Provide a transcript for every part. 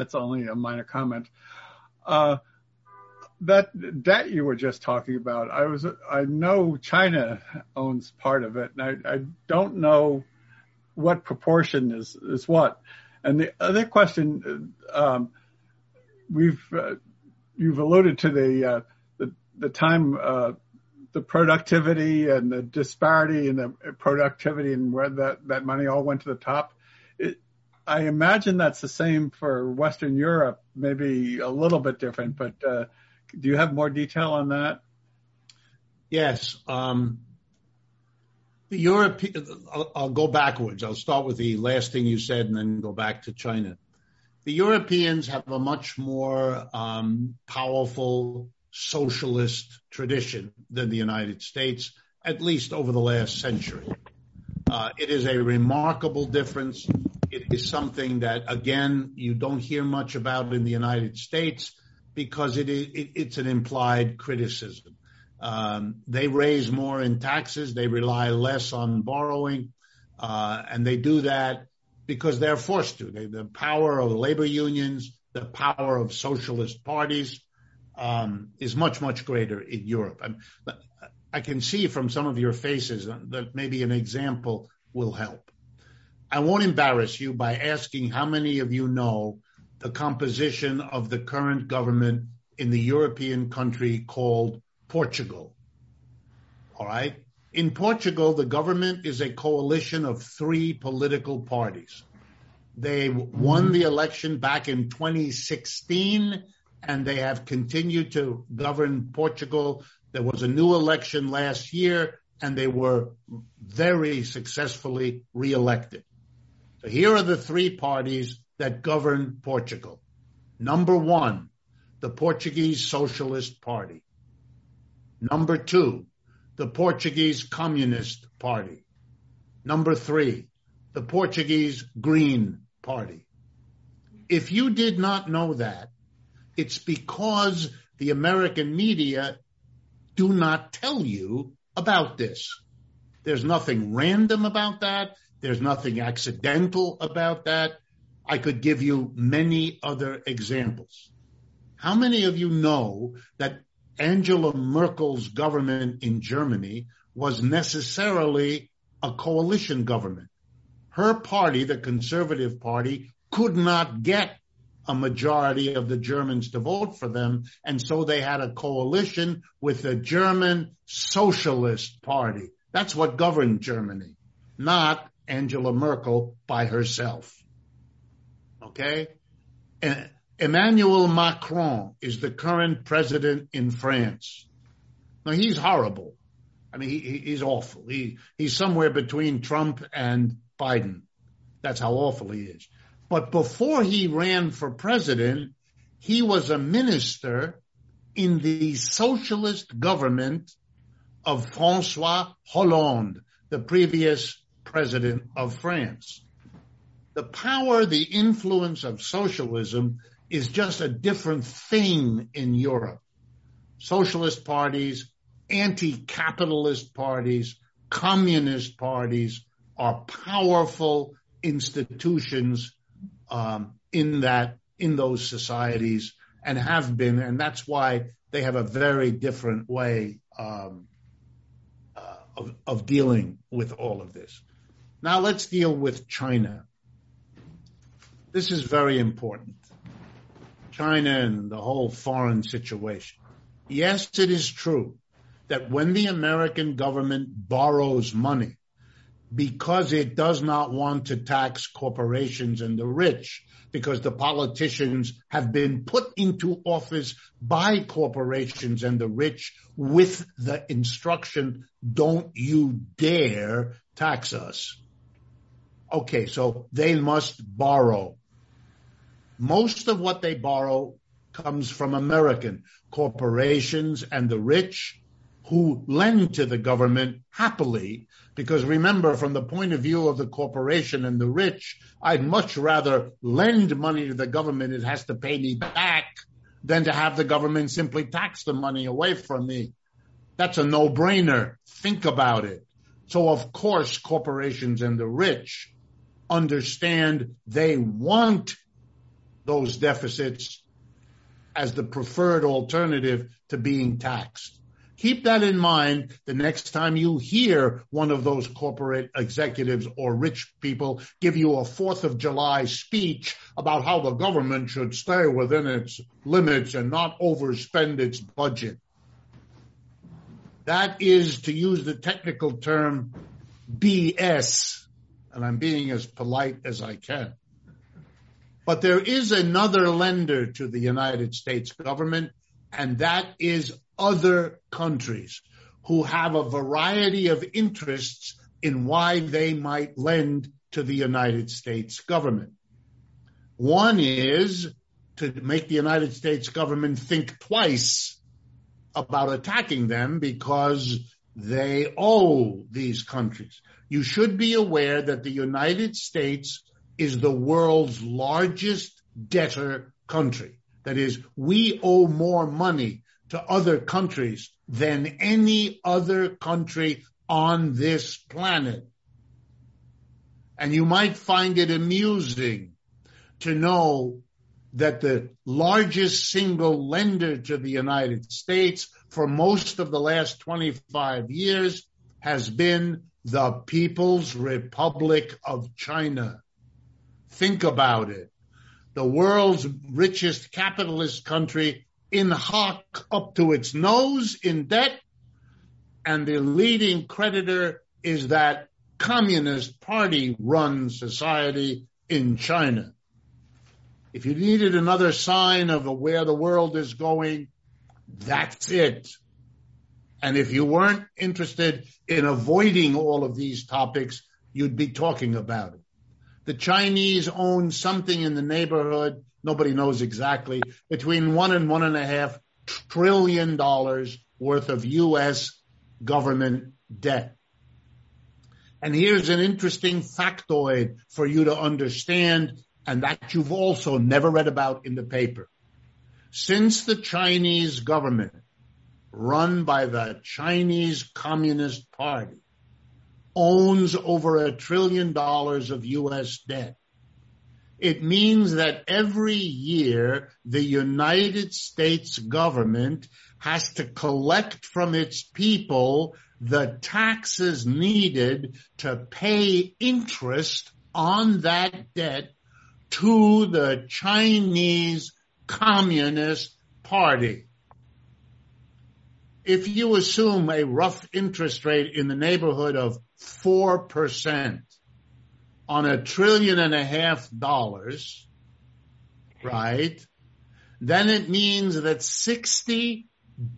that's only a minor comment. Uh, that debt you were just talking about, I was I know China owns part of it, and I, I don't know what proportion is is what. And the other question, um, we've uh, you've alluded to the uh, the, the time uh, the productivity and the disparity in the productivity and where that that money all went to the top. It, I imagine that's the same for Western Europe, maybe a little bit different, but uh, do you have more detail on that? Yes. Um, the Europe, I'll, I'll, go backwards. I'll start with the last thing you said and then go back to China. The Europeans have a much more um, powerful socialist tradition than the United States, at least over the last century. Uh, it is a remarkable difference. Is something that, again, you don't hear much about in the United States because it is, it, it's an implied criticism. Um, they raise more in taxes. They rely less on borrowing. Uh, and they do that because they're forced to. They, the power of labor unions, the power of socialist parties, um, is much, much greater in Europe. I'm, I can see from some of your faces that maybe an example will help. I won't embarrass you by asking how many of you know the composition of the current government in the European country called Portugal. All right. In Portugal, the government is a coalition of three political parties. They won the election back in 2016 and they have continued to govern Portugal. There was a new election last year and they were very successfully reelected. So here are the three parties that govern Portugal. Number one, the Portuguese Socialist Party. Number two, the Portuguese Communist Party. Number three, the Portuguese Green Party. If you did not know that, it's because the American media do not tell you about this. There's nothing random about that. There's nothing accidental about that. I could give you many other examples. How many of you know that Angela Merkel's government in Germany was necessarily a coalition government. Her party, the Conservative Party, could not get a majority of the Germans to vote for them. And so they had a coalition with the German Socialist Party. That's what governed Germany, not Angela Merkel by herself. Okay? And Emmanuel Macron is the current president in France. Now he's horrible. I mean, he, he's awful. He, he's somewhere between Trump and Biden. That's how awful he is. But before he ran for president, he was a minister in the socialist government of Francois Hollande, the previous president of France. The power, the influence of socialism is just a different thing in Europe. Socialist parties, anti-capitalist parties, communist parties are powerful institutions um, in that in those societies and have been, and that's why they have a very different way um, uh, of, of dealing with all of this. Now let's deal with China. This is very important. China and the whole foreign situation. Yes, it is true that when the American government borrows money because it does not want to tax corporations and the rich, because the politicians have been put into office by corporations and the rich with the instruction, don't you dare tax us. Okay, so they must borrow most of what they borrow comes from American corporations and the rich who lend to the government happily. Because remember, from the point of view of the corporation and the rich, I'd much rather lend money to the government. It has to pay me back than to have the government simply tax the money away from me. That's a no brainer. Think about it. So of course, corporations and the rich understand they want those deficits as the preferred alternative to being taxed. Keep that in mind the next time you hear one of those corporate executives or rich people give you a Fourth of July speech about how the government should stay within its limits and not overspend its budget. That is, to use the technical term, BS. And I'm being as polite as I can. But there is another lender to the United States government, and that is other countries who have a variety of interests in why they might lend to the United States government. One is to make the United States government think twice about attacking them because they owe these countries. You should be aware that the United States is the world's largest debtor country. That is, we owe more money to other countries than any other country on this planet. And you might find it amusing to know that the largest single lender to the United States for most of the last 25 years has been the People's Republic of China. Think about it. The world's richest capitalist country in hock up to its nose in debt. And the leading creditor is that communist party run society in China. If you needed another sign of where the world is going, that's it. And if you weren't interested in avoiding all of these topics, you'd be talking about it. The Chinese own something in the neighborhood nobody knows exactly, between one and one and a half trillion dollars worth of U.S. government debt. And here's an interesting factoid for you to understand and that you've also never read about in the paper. Since the Chinese government run by the Chinese Communist Party owns over a trillion dollars of U.S. debt, it means that every year the United States government has to collect from its people the taxes needed to pay interest on that debt to the Chinese Communist Party. If you assume a rough interest rate in the neighborhood of 4%, on a trillion and a half dollars, right? Then it means that 60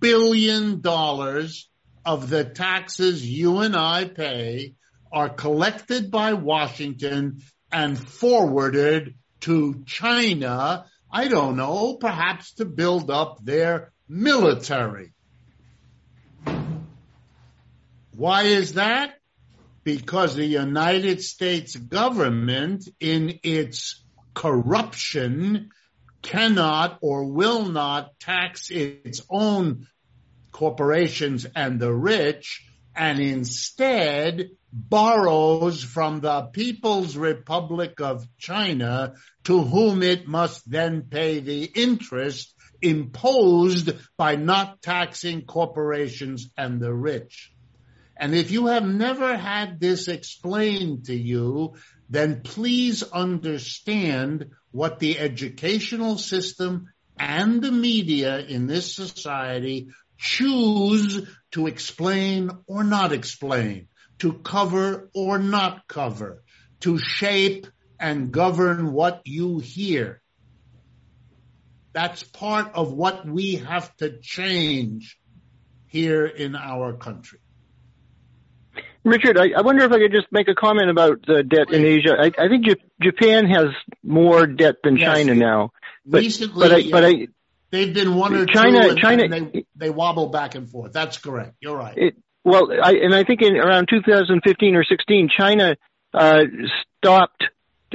billion dollars of the taxes you and I pay are collected by Washington and forwarded to China. I don't know, perhaps to build up their military. Why is that? because the United States government in its corruption cannot or will not tax its own corporations and the rich and instead borrows from the People's Republic of China to whom it must then pay the interest imposed by not taxing corporations and the rich. And if you have never had this explained to you, then please understand what the educational system and the media in this society choose to explain or not explain, to cover or not cover, to shape and govern what you hear. That's part of what we have to change here in our country. Richard, I, I, wonder if I could just make a comment about the debt in Asia. I, I think J- Japan has more debt than yes, China now. But, recently, but I, but I, they've been one or China, two, and, China, they, they wobble back and forth. That's correct. You're right. It, well, I, and I think in around 2015 or 16, China uh, stopped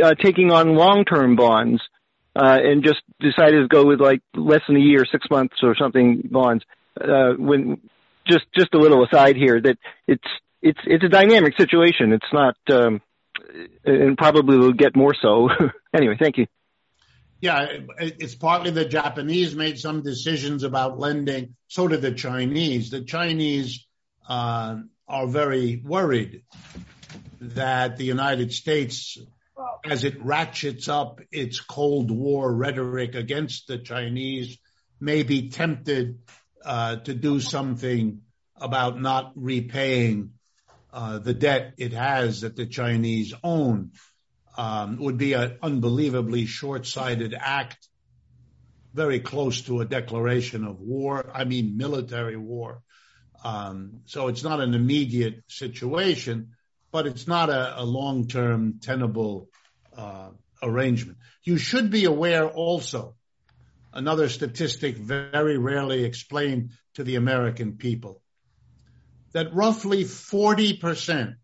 uh, taking on long-term bonds uh, and just decided to go with like less than a year, six months or something bonds. Uh, when just just a little aside here that it's it's it's a dynamic situation. It's not, um, and probably will get more so. anyway, thank you. Yeah, it's partly the Japanese made some decisions about lending. So did the Chinese. The Chinese uh, are very worried that the United States, as it ratchets up its Cold War rhetoric against the Chinese, may be tempted uh, to do something about not repaying uh, the debt it has that the Chinese own um, would be an unbelievably short-sighted act, very close to a declaration of war. I mean, military war. Um, so it's not an immediate situation, but it's not a, a long-term tenable uh, arrangement. You should be aware also, another statistic very rarely explained to the American people, that roughly 40%,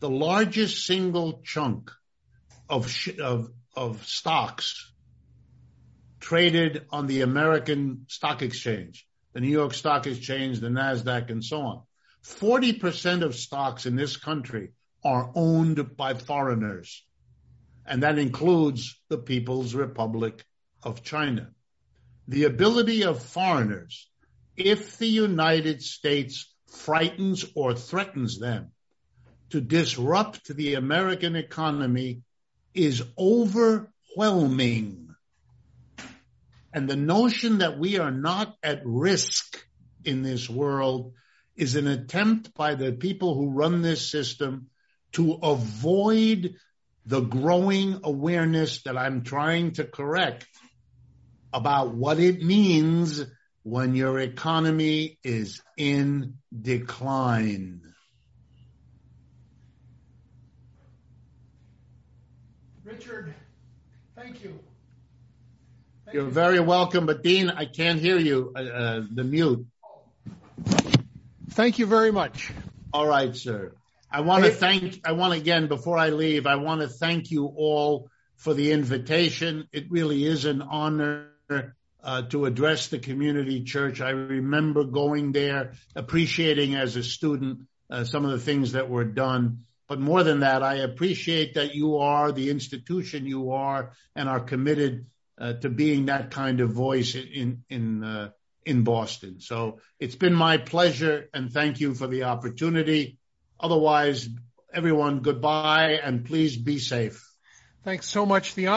the largest single chunk of, of, of stocks traded on the American Stock Exchange, the New York Stock Exchange, the NASDAQ, and so on. 40% of stocks in this country are owned by foreigners. And that includes the People's Republic of China. The ability of foreigners, if the United States frightens or threatens them to disrupt the American economy is overwhelming. And the notion that we are not at risk in this world is an attempt by the people who run this system to avoid the growing awareness that I'm trying to correct about what it means when your economy is in decline. Richard, thank you. Thank You're you. very welcome, but Dean, I can't hear you. Uh, uh, the mute. Thank you very much. All right, sir. I want to thank. I want again before I leave. I want to thank you all for the invitation. It really is an honor uh, to address the community church. I remember going there, appreciating as a student uh, some of the things that were done. But more than that, I appreciate that you are the institution you are and are committed uh, to being that kind of voice in in uh, in Boston. So it's been my pleasure and thank you for the opportunity. Otherwise, everyone, goodbye and please be safe. Thanks so much. The honor.